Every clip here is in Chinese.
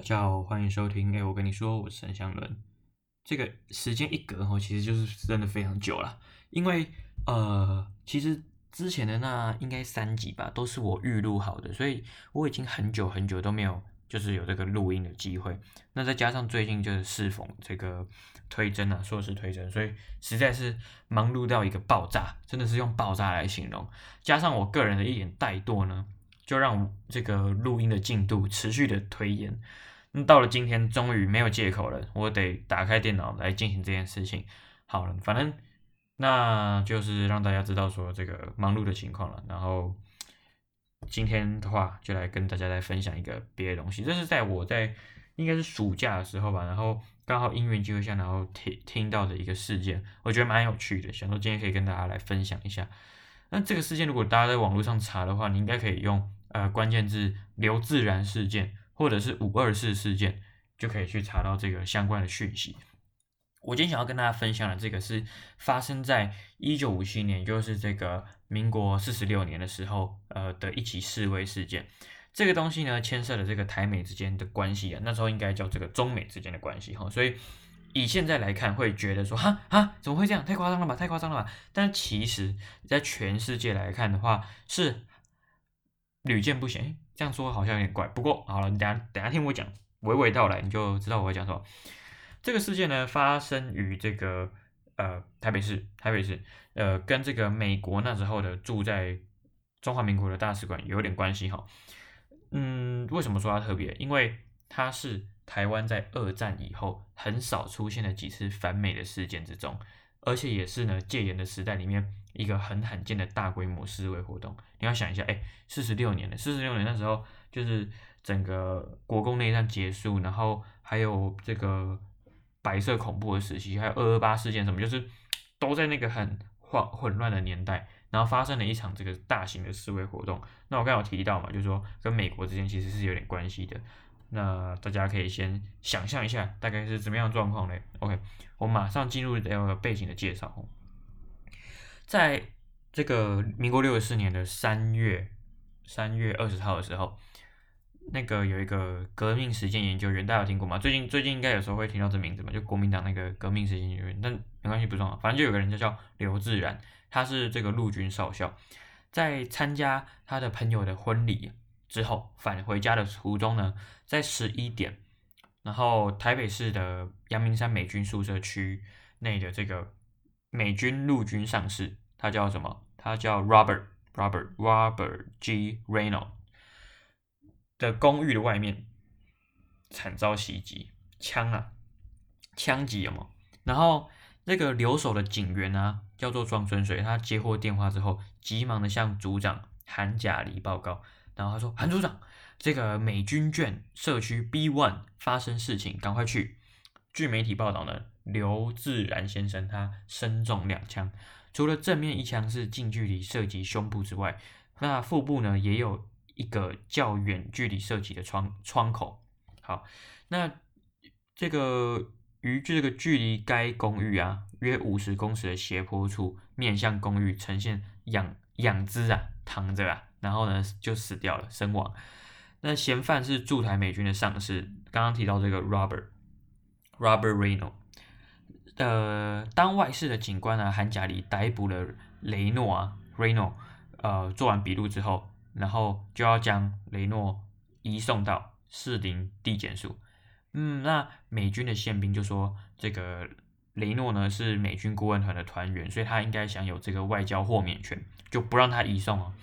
大家好，欢迎收听。哎，我跟你说，我是陈祥伦。这个时间一隔哦，其实就是真的非常久了。因为呃，其实之前的那应该三集吧，都是我预录好的，所以我已经很久很久都没有就是有这个录音的机会。那再加上最近就是适逢这个推甄啊，硕士推甄，所以实在是忙碌到一个爆炸，真的是用爆炸来形容。加上我个人的一点怠惰呢，就让这个录音的进度持续的推延。那到了今天，终于没有借口了，我得打开电脑来进行这件事情。好了，反正那就是让大家知道说这个忙碌的情况了。然后今天的话，就来跟大家来分享一个别的东西。这是在我在应该是暑假的时候吧，然后刚好因缘机会下，然后听听到的一个事件，我觉得蛮有趣的，想说今天可以跟大家来分享一下。那这个事件，如果大家在网络上查的话，你应该可以用呃关键字“刘自然事件”。或者是五二四事件，就可以去查到这个相关的讯息。我今天想要跟大家分享的这个是发生在一九五七年，就是这个民国四十六年的时候，呃的一起示威事件。这个东西呢，牵涉了这个台美之间的关系啊，那时候应该叫这个中美之间的关系哈。所以以现在来看，会觉得说哈哈，怎么会这样？太夸张了吧，太夸张了吧？但其实，在全世界来看的话，是屡见不鲜。这样说好像有点怪，不过好了，你等下等下听我讲，娓娓道来，你就知道我会讲什么。这个事件呢，发生于这个呃台北市，台北市呃跟这个美国那时候的住在中华民国的大使馆有点关系哈。嗯，为什么说它特别？因为它是台湾在二战以后很少出现的几次反美的事件之中，而且也是呢戒严的时代里面。一个很罕见的大规模示威活动，你要想一下，哎，四十六年了，四十六年那时候就是整个国共内战结束，然后还有这个白色恐怖的时期，还有二二八事件什么，就是都在那个很混混乱的年代，然后发生了一场这个大型的示威活动。那我刚刚有提到嘛，就是说跟美国之间其实是有点关系的。那大家可以先想象一下，大概是怎么样状况嘞？OK，我马上进入这个背景的介绍。在这个民国六十四年的三月三月二十号的时候，那个有一个革命实践研究员，大家有听过吗？最近最近应该有时候会听到这名字嘛，就国民党那个革命实践研究员，但没关系，不重要，反正就有个人就叫刘自然，他是这个陆军少校，在参加他的朋友的婚礼之后返回家的途中呢，在十一点，然后台北市的阳明山美军宿舍区内的这个。美军陆军上士，他叫什么？他叫 Robert Robert Robert G. Reynolds 的公寓的外面惨遭袭击，枪啊，枪击有吗？然后那个留守的警员啊，叫做庄春水，他接获电话之后，急忙的向组长韩甲黎报告，然后他说：“韩组长，这个美军眷社区 B One 发生事情，赶快去。”据媒体报道呢。刘自然先生他身中两枪，除了正面一枪是近距离射击胸部之外，那腹部呢也有一个较远距离射击的窗窗口。好，那这个于这个距离该公寓啊约五十公尺的斜坡处，面向公寓呈现仰仰姿啊躺着啊，然后呢就死掉了身亡。那嫌犯是驻台美军的上士，刚刚提到这个 Robert Robert Reno。呃，当外事的警官啊，韩甲里逮捕了雷诺啊，Reno，呃，做完笔录之后，然后就要将雷诺移送到士林地检署。嗯，那美军的宪兵就说，这个雷诺呢是美军顾问团的团员，所以他应该享有这个外交豁免权，就不让他移送哦。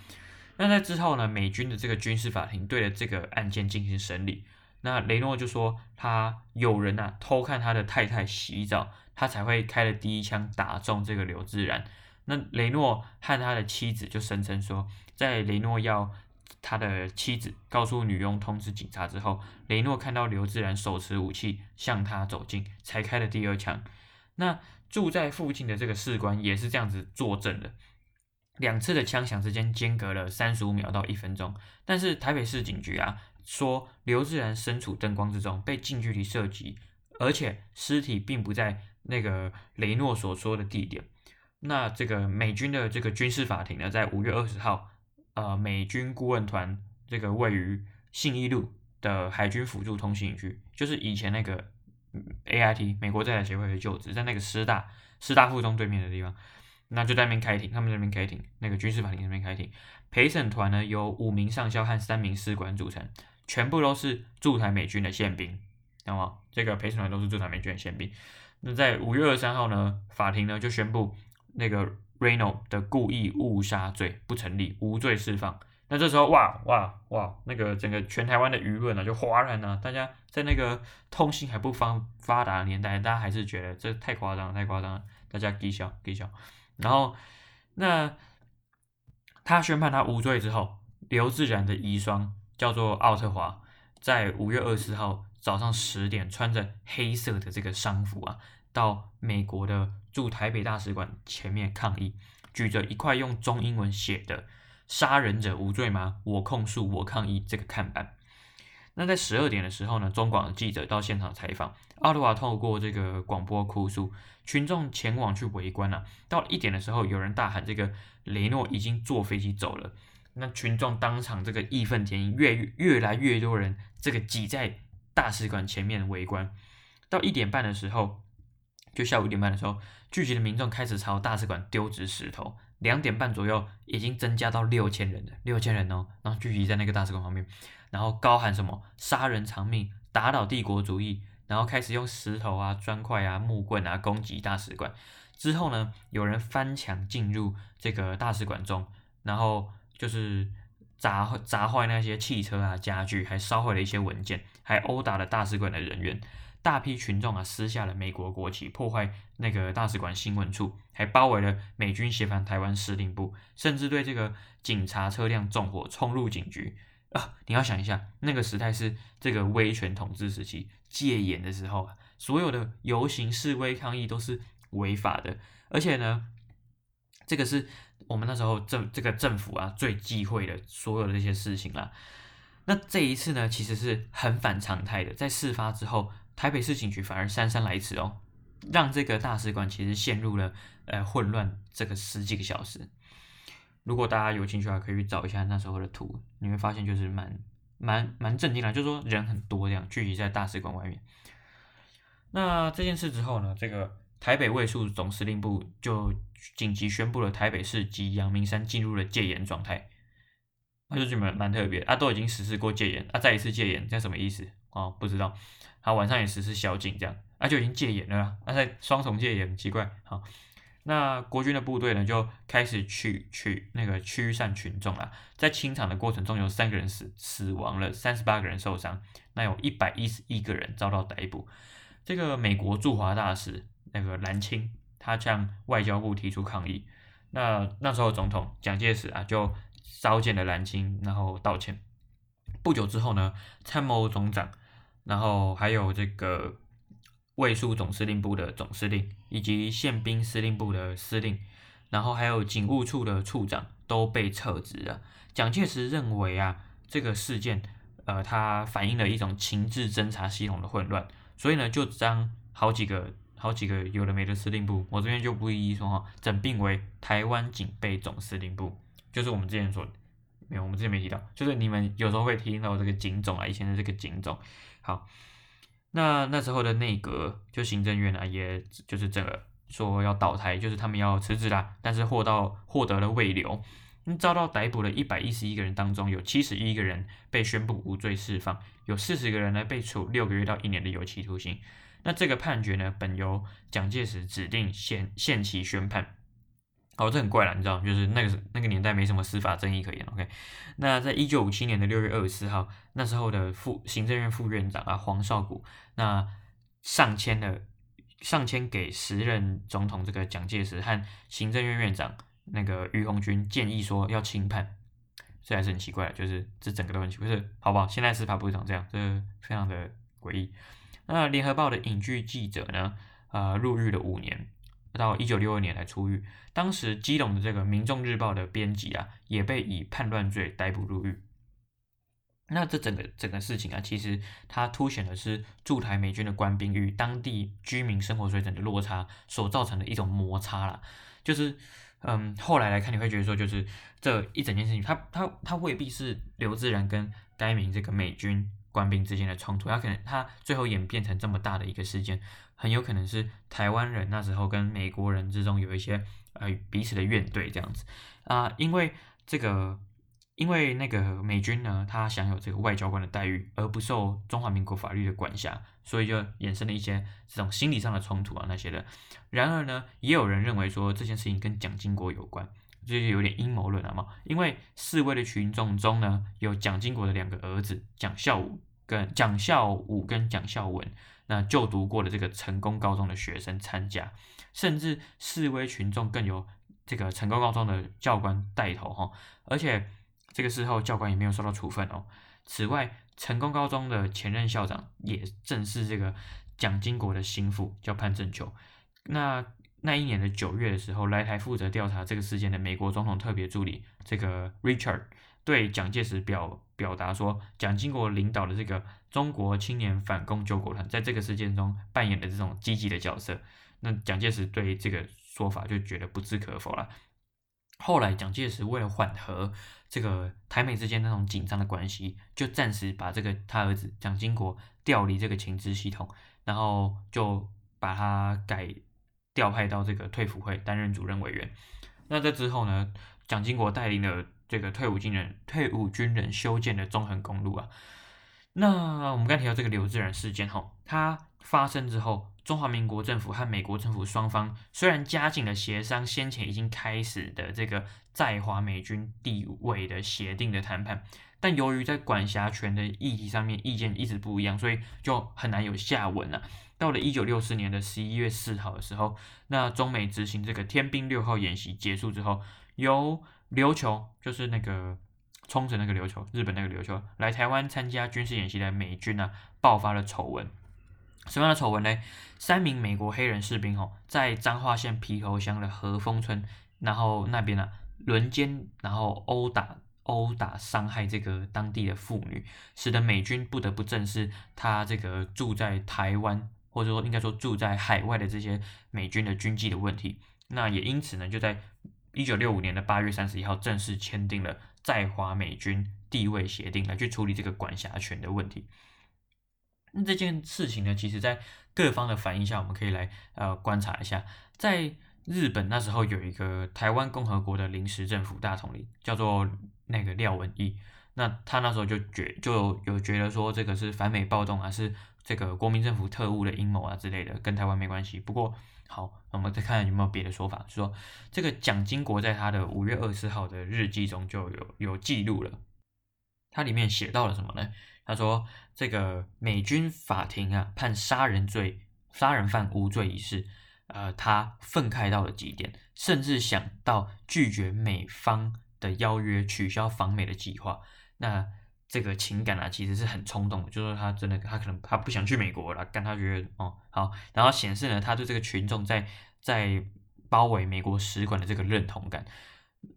那在之后呢，美军的这个军事法庭对了这个案件进行审理。那雷诺就说，他有人呐偷看他的太太洗澡。他才会开了第一枪打中这个刘自然。那雷诺和他的妻子就声称说，在雷诺要他的妻子告诉女佣通知警察之后，雷诺看到刘自然手持武器向他走近，才开了第二枪。那住在附近的这个士官也是这样子作证的。两次的枪响之间间隔了三十五秒到一分钟，但是台北市警局啊说，刘自然身处灯光之中，被近距离射击，而且尸体并不在。那个雷诺所说的地点，那这个美军的这个军事法庭呢，在五月二十号，呃，美军顾问团这个位于信义路的海军辅助通信营区，就是以前那个 AIT 美国在台协会的旧址，在那个师大师大附中对面的地方，那就在那边开庭，他们那边开庭，那个军事法庭那边开庭。陪审团呢由五名上校和三名士官组成，全部都是驻台美军的宪兵，知道吗？这个陪审团都是驻台美军的宪兵。那在五月二十三号呢，法庭呢就宣布那个 Reno 的故意误杀罪不成立，无罪释放。那这时候哇哇哇，那个整个全台湾的舆论啊就哗然啊，大家在那个通信还不方发达的年代，大家还是觉得这太夸张，太夸张了，大家给笑给笑。然后那他宣判他无罪之后，刘自然的遗孀叫做奥特华，在五月二十号。早上十点，穿着黑色的这个丧服啊，到美国的驻台北大使馆前面抗议，举着一块用中英文写的“杀人者无罪吗？我控诉，我抗议”这个看板。那在十二点的时候呢，中广的记者到现场采访，奥特华透过这个广播哭诉，群众前往去围观啊。到一点的时候，有人大喊：“这个雷诺已经坐飞机走了。”那群众当场这个义愤填膺，越越来越多人这个挤在。大使馆前面围观，到一点半的时候，就下午一点半的时候，聚集的民众开始朝大使馆丢掷石头。两点半左右，已经增加到六千人了，六千人哦，然后聚集在那个大使馆旁边，然后高喊什么“杀人偿命，打倒帝国主义”，然后开始用石头啊、砖块啊、木棍啊攻击大使馆。之后呢，有人翻墙进入这个大使馆中，然后就是。砸砸坏那些汽车啊、家具，还烧毁了一些文件，还殴打了大使馆的人员。大批群众啊撕下了美国国旗，破坏那个大使馆新闻处，还包围了美军协防台湾司令部，甚至对这个警察车辆纵火，冲入警局。啊，你要想一下，那个时代是这个威权统治时期，戒严的时候，所有的游行示威抗议都是违法的，而且呢，这个是。我们那时候政这个政府啊，最忌讳的所有的这些事情啦。那这一次呢，其实是很反常态的。在事发之后，台北市警局反而姗姗来迟哦，让这个大使馆其实陷入了呃混乱，这个十几个小时。如果大家有兴趣的话，可以去找一下那时候的图，你会发现就是蛮蛮蛮震惊的，就是说人很多这样聚集在大使馆外面。那这件事之后呢，这个。台北卫戍总司令部就紧急宣布了台北市及阳明山进入了戒严状态，那就觉得蛮特别啊，都已经实施过戒严啊，再一次戒严，这什么意思哦，不知道。好，晚上也实施宵禁，这样啊就已经戒严了，那在双重戒严，奇怪。好，那国军的部队呢就开始去去那个驱散群众啊，在清场的过程中有三个人死死亡了，三十八个人受伤，那有一百一十一个人遭到逮捕。这个美国驻华大使。那个蓝青，他向外交部提出抗议。那那时候总统蒋介石啊，就召见了蓝钦，然后道歉。不久之后呢，参谋总长，然后还有这个卫戍总司令部的总司令，以及宪兵司令部的司令，然后还有警务处的处长都被撤职了。蒋介石认为啊，这个事件，呃，它反映了一种情治侦察系统的混乱，所以呢，就将好几个。好几个有的没的司令部，我这边就不一一说哈，整并为台湾警备总司令部，就是我们之前说的，没有，我们之前没提到，就是你们有时候会听到这个警总啊，以前的这个警总。好，那那时候的内阁就行政院啊，也就是这个说要倒台，就是他们要辞职啦，但是获到获得了慰留，遭到逮捕的一百一十一个人当中，有七十一个人被宣布无罪释放，有四十个人呢被处六个月到一年的有期徒刑。那这个判决呢，本由蒋介石指定限限期宣判。哦，这很怪啦，你知道，就是那个那个年代没什么司法争议可言。OK，那在一九五七年的六月二十四号，那时候的副行政院副院长啊黄绍谷，那上签了上签给时任总统这个蒋介石和行政院院长那个俞鸿钧建议说要轻判，这还是很奇怪，就是这整个都很奇怪，不是？好不好？现在司法不是长这样，这非常的诡异。那联合报的影剧记者呢？呃，入狱了五年，到一九六二年才出狱。当时基隆的这个《民众日报》的编辑啊，也被以叛乱罪逮捕入狱。那这整个整个事情啊，其实它凸显的是驻台美军的官兵与当地居民生活水准的落差所造成的一种摩擦啦。就是，嗯，后来来看，你会觉得说，就是这一整件事情，它它它未必是刘自然跟该名这个美军。官兵之间的冲突，他可能他最后演变成这么大的一个事件，很有可能是台湾人那时候跟美国人之中有一些呃彼此的怨怼这样子啊、因为这个。因为那个美军呢，他享有这个外交官的待遇，而不受中华民国法律的管辖，所以就衍生了一些这种心理上的冲突啊那些的。然而呢，也有人认为说这件事情跟蒋经国有关，就是有点阴谋论了嘛。因为示威的群众中呢，有蒋经国的两个儿子蒋孝武跟蒋孝武跟蒋孝文，那就读过的这个成功高中的学生参加，甚至示威群众更有这个成功高中的教官带头哈，而且。这个时候，教官也没有受到处分哦。此外，成功高中的前任校长也正是这个蒋经国的心腹，叫潘正秋。那那一年的九月的时候，来台负责调查这个事件的美国总统特别助理这个 Richard 对蒋介石表表达说，蒋经国领导的这个中国青年反共救国团，在这个事件中扮演的这种积极的角色。那蒋介石对这个说法就觉得不置可否了。后来，蒋介石为了缓和这个台美之间那种紧张的关系，就暂时把这个他儿子蒋经国调离这个情治系统，然后就把他改调派到这个退辅会担任主任委员。那这之后呢，蒋经国带领了这个退伍军人退伍军人修建的中横公路啊。那我们刚提到这个刘志然事件哈，它发生之后。中华民国政府和美国政府双方虽然加紧了协商先前已经开始的这个在华美军地位的协定的谈判，但由于在管辖权的议题上面意见一直不一样，所以就很难有下文了。到了一九六四年的十一月四号的时候，那中美执行这个天兵六号演习结束之后，由琉球就是那个冲绳那个琉球，日本那个琉球来台湾参加军事演习的美军啊，爆发了丑闻。什么样的丑闻呢？三名美国黑人士兵哦，在彰化县皮头乡的和风村，然后那边呢、啊，轮奸，然后殴打、殴打伤害这个当地的妇女，使得美军不得不正视他这个住在台湾，或者说应该说住在海外的这些美军的军纪的问题。那也因此呢，就在一九六五年的八月三十一号正式签订了在华美军地位协定，来去处理这个管辖权的问题。那这件事情呢，其实在各方的反应下，我们可以来呃观察一下。在日本那时候有一个台湾共和国的临时政府大统领，叫做那个廖文毅。那他那时候就觉就有觉得说，这个是反美暴动啊，是这个国民政府特务的阴谋啊之类的，跟台湾没关系。不过好，我们再看看有没有别的说法，说这个蒋经国在他的五月二十号的日记中就有有记录了，他里面写到了什么呢？他说：“这个美军法庭啊，判杀人罪，杀人犯无罪一事，呃，他愤慨到了极点，甚至想到拒绝美方的邀约，取消访美的计划。那这个情感啊，其实是很冲动的，就是他真的，他可能他不想去美国了，但他觉得哦好，然后显示呢，他对这个群众在在包围美国使馆的这个认同感。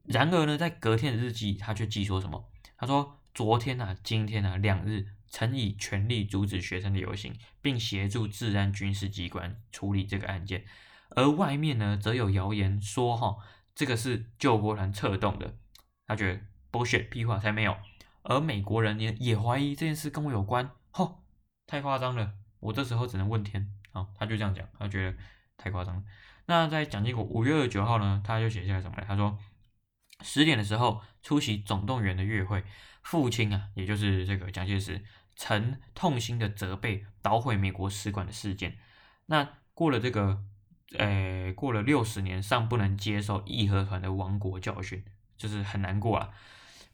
然而呢，在隔天的日记，他却记说什么？他说。”昨天啊，今天啊，两日曾以全力阻止学生的游行，并协助治安军事机关处理这个案件。而外面呢，则有谣言说，哈，这个是救国团策动的。他觉得 bullshit 屁话才没有。而美国人也也怀疑这件事跟我有关，吼，太夸张了。我这时候只能问天啊，他就这样讲，他觉得太夸张了。那在蒋经国五月二十九号呢，他就写下来什么呢？他说十点的时候出席总动员的月会。父亲啊，也就是这个蒋介石，曾痛心的责备捣毁美国使馆的事件。那过了这个，呃，过了六十年，尚不能接受义和团的亡国教训，就是很难过啊，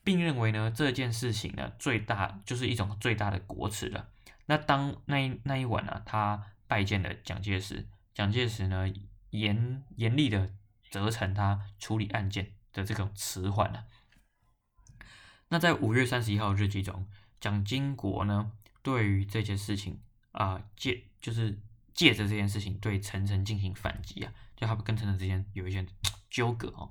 并认为呢，这件事情呢，最大就是一种最大的国耻了。那当那一那一晚呢，他拜见了蒋介石，蒋介石呢，严严厉的责成他处理案件的这种迟缓啊。那在五月三十一号日记中，蒋经国呢，对于这件事情啊，借就是借着这件事情对陈诚进行反击啊，就他们跟陈诚之间有一些纠葛哦。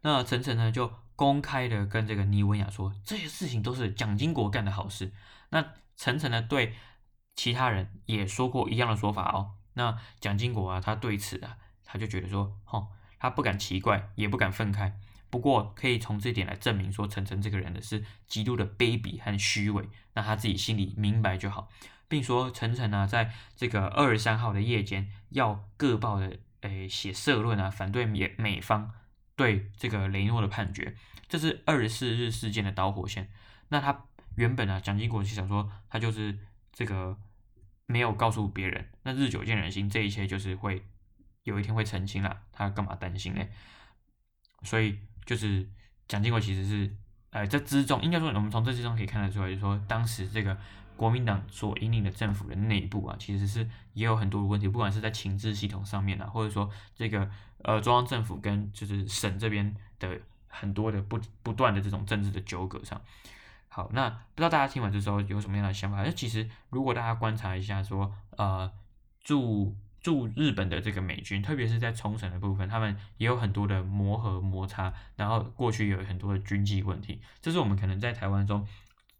那陈诚呢就公开的跟这个倪文雅说，这些事情都是蒋经国干的好事。那陈诚呢对其他人也说过一样的说法哦。那蒋经国啊，他对此啊，他就觉得说，哦，他不敢奇怪，也不敢愤慨。不过可以从这点来证明说陈诚这个人的是极度的卑鄙和虚伪，那他自己心里明白就好，并说陈诚呢，在这个二十三号的夜间要各报的诶写社论啊，反对美美方对这个雷诺的判决，这是二十四日事件的导火线。那他原本呢，蒋经国就想说他就是这个没有告诉别人，那日久见人心，这一切就是会有一天会澄清了，他干嘛担心呢？所以。就是蒋经国其实是，呃，在之中应该说，我们从这之中可以看得出来，就是说当时这个国民党所引领的政府的内部啊，其实是也有很多的问题，不管是在情治系统上面啊，或者说这个呃中央政府跟就是省这边的很多的不不断的这种政治的纠葛上。好，那不知道大家听完之后有什么样的想法？那其实如果大家观察一下说，呃驻。驻日本的这个美军，特别是在冲绳的部分，他们也有很多的磨合摩擦，然后过去有很多的军纪问题，这是我们可能在台湾中，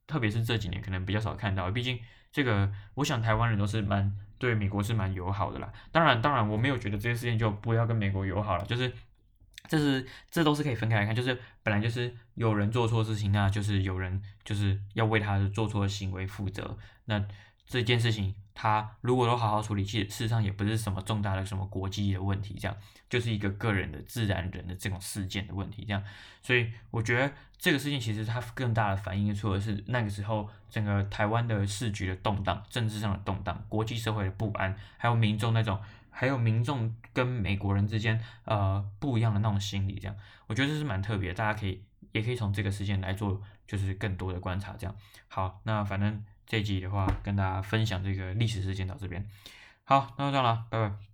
特别是这几年可能比较少看到。毕竟这个，我想台湾人都是蛮对美国是蛮友好的啦。当然，当然我没有觉得这些事情就不要跟美国友好了，就是这是这都是可以分开来看，就是本来就是有人做错事情，那就是有人就是要为他做错的行为负责。那这件事情。他如果都好好处理，其实事实上也不是什么重大的什么国际的问题，这样就是一个个人的自然人的这种事件的问题，这样。所以我觉得这个事情其实它更大的反映出的是那个时候整个台湾的世局的动荡，政治上的动荡，国际社会的不安，还有民众那种，还有民众跟美国人之间呃不一样的那种心理，这样。我觉得这是蛮特别，大家可以也可以从这个事件来做就是更多的观察，这样。好，那反正。这集的话，跟大家分享这个历史事件到这边。好，那就这样了，拜拜。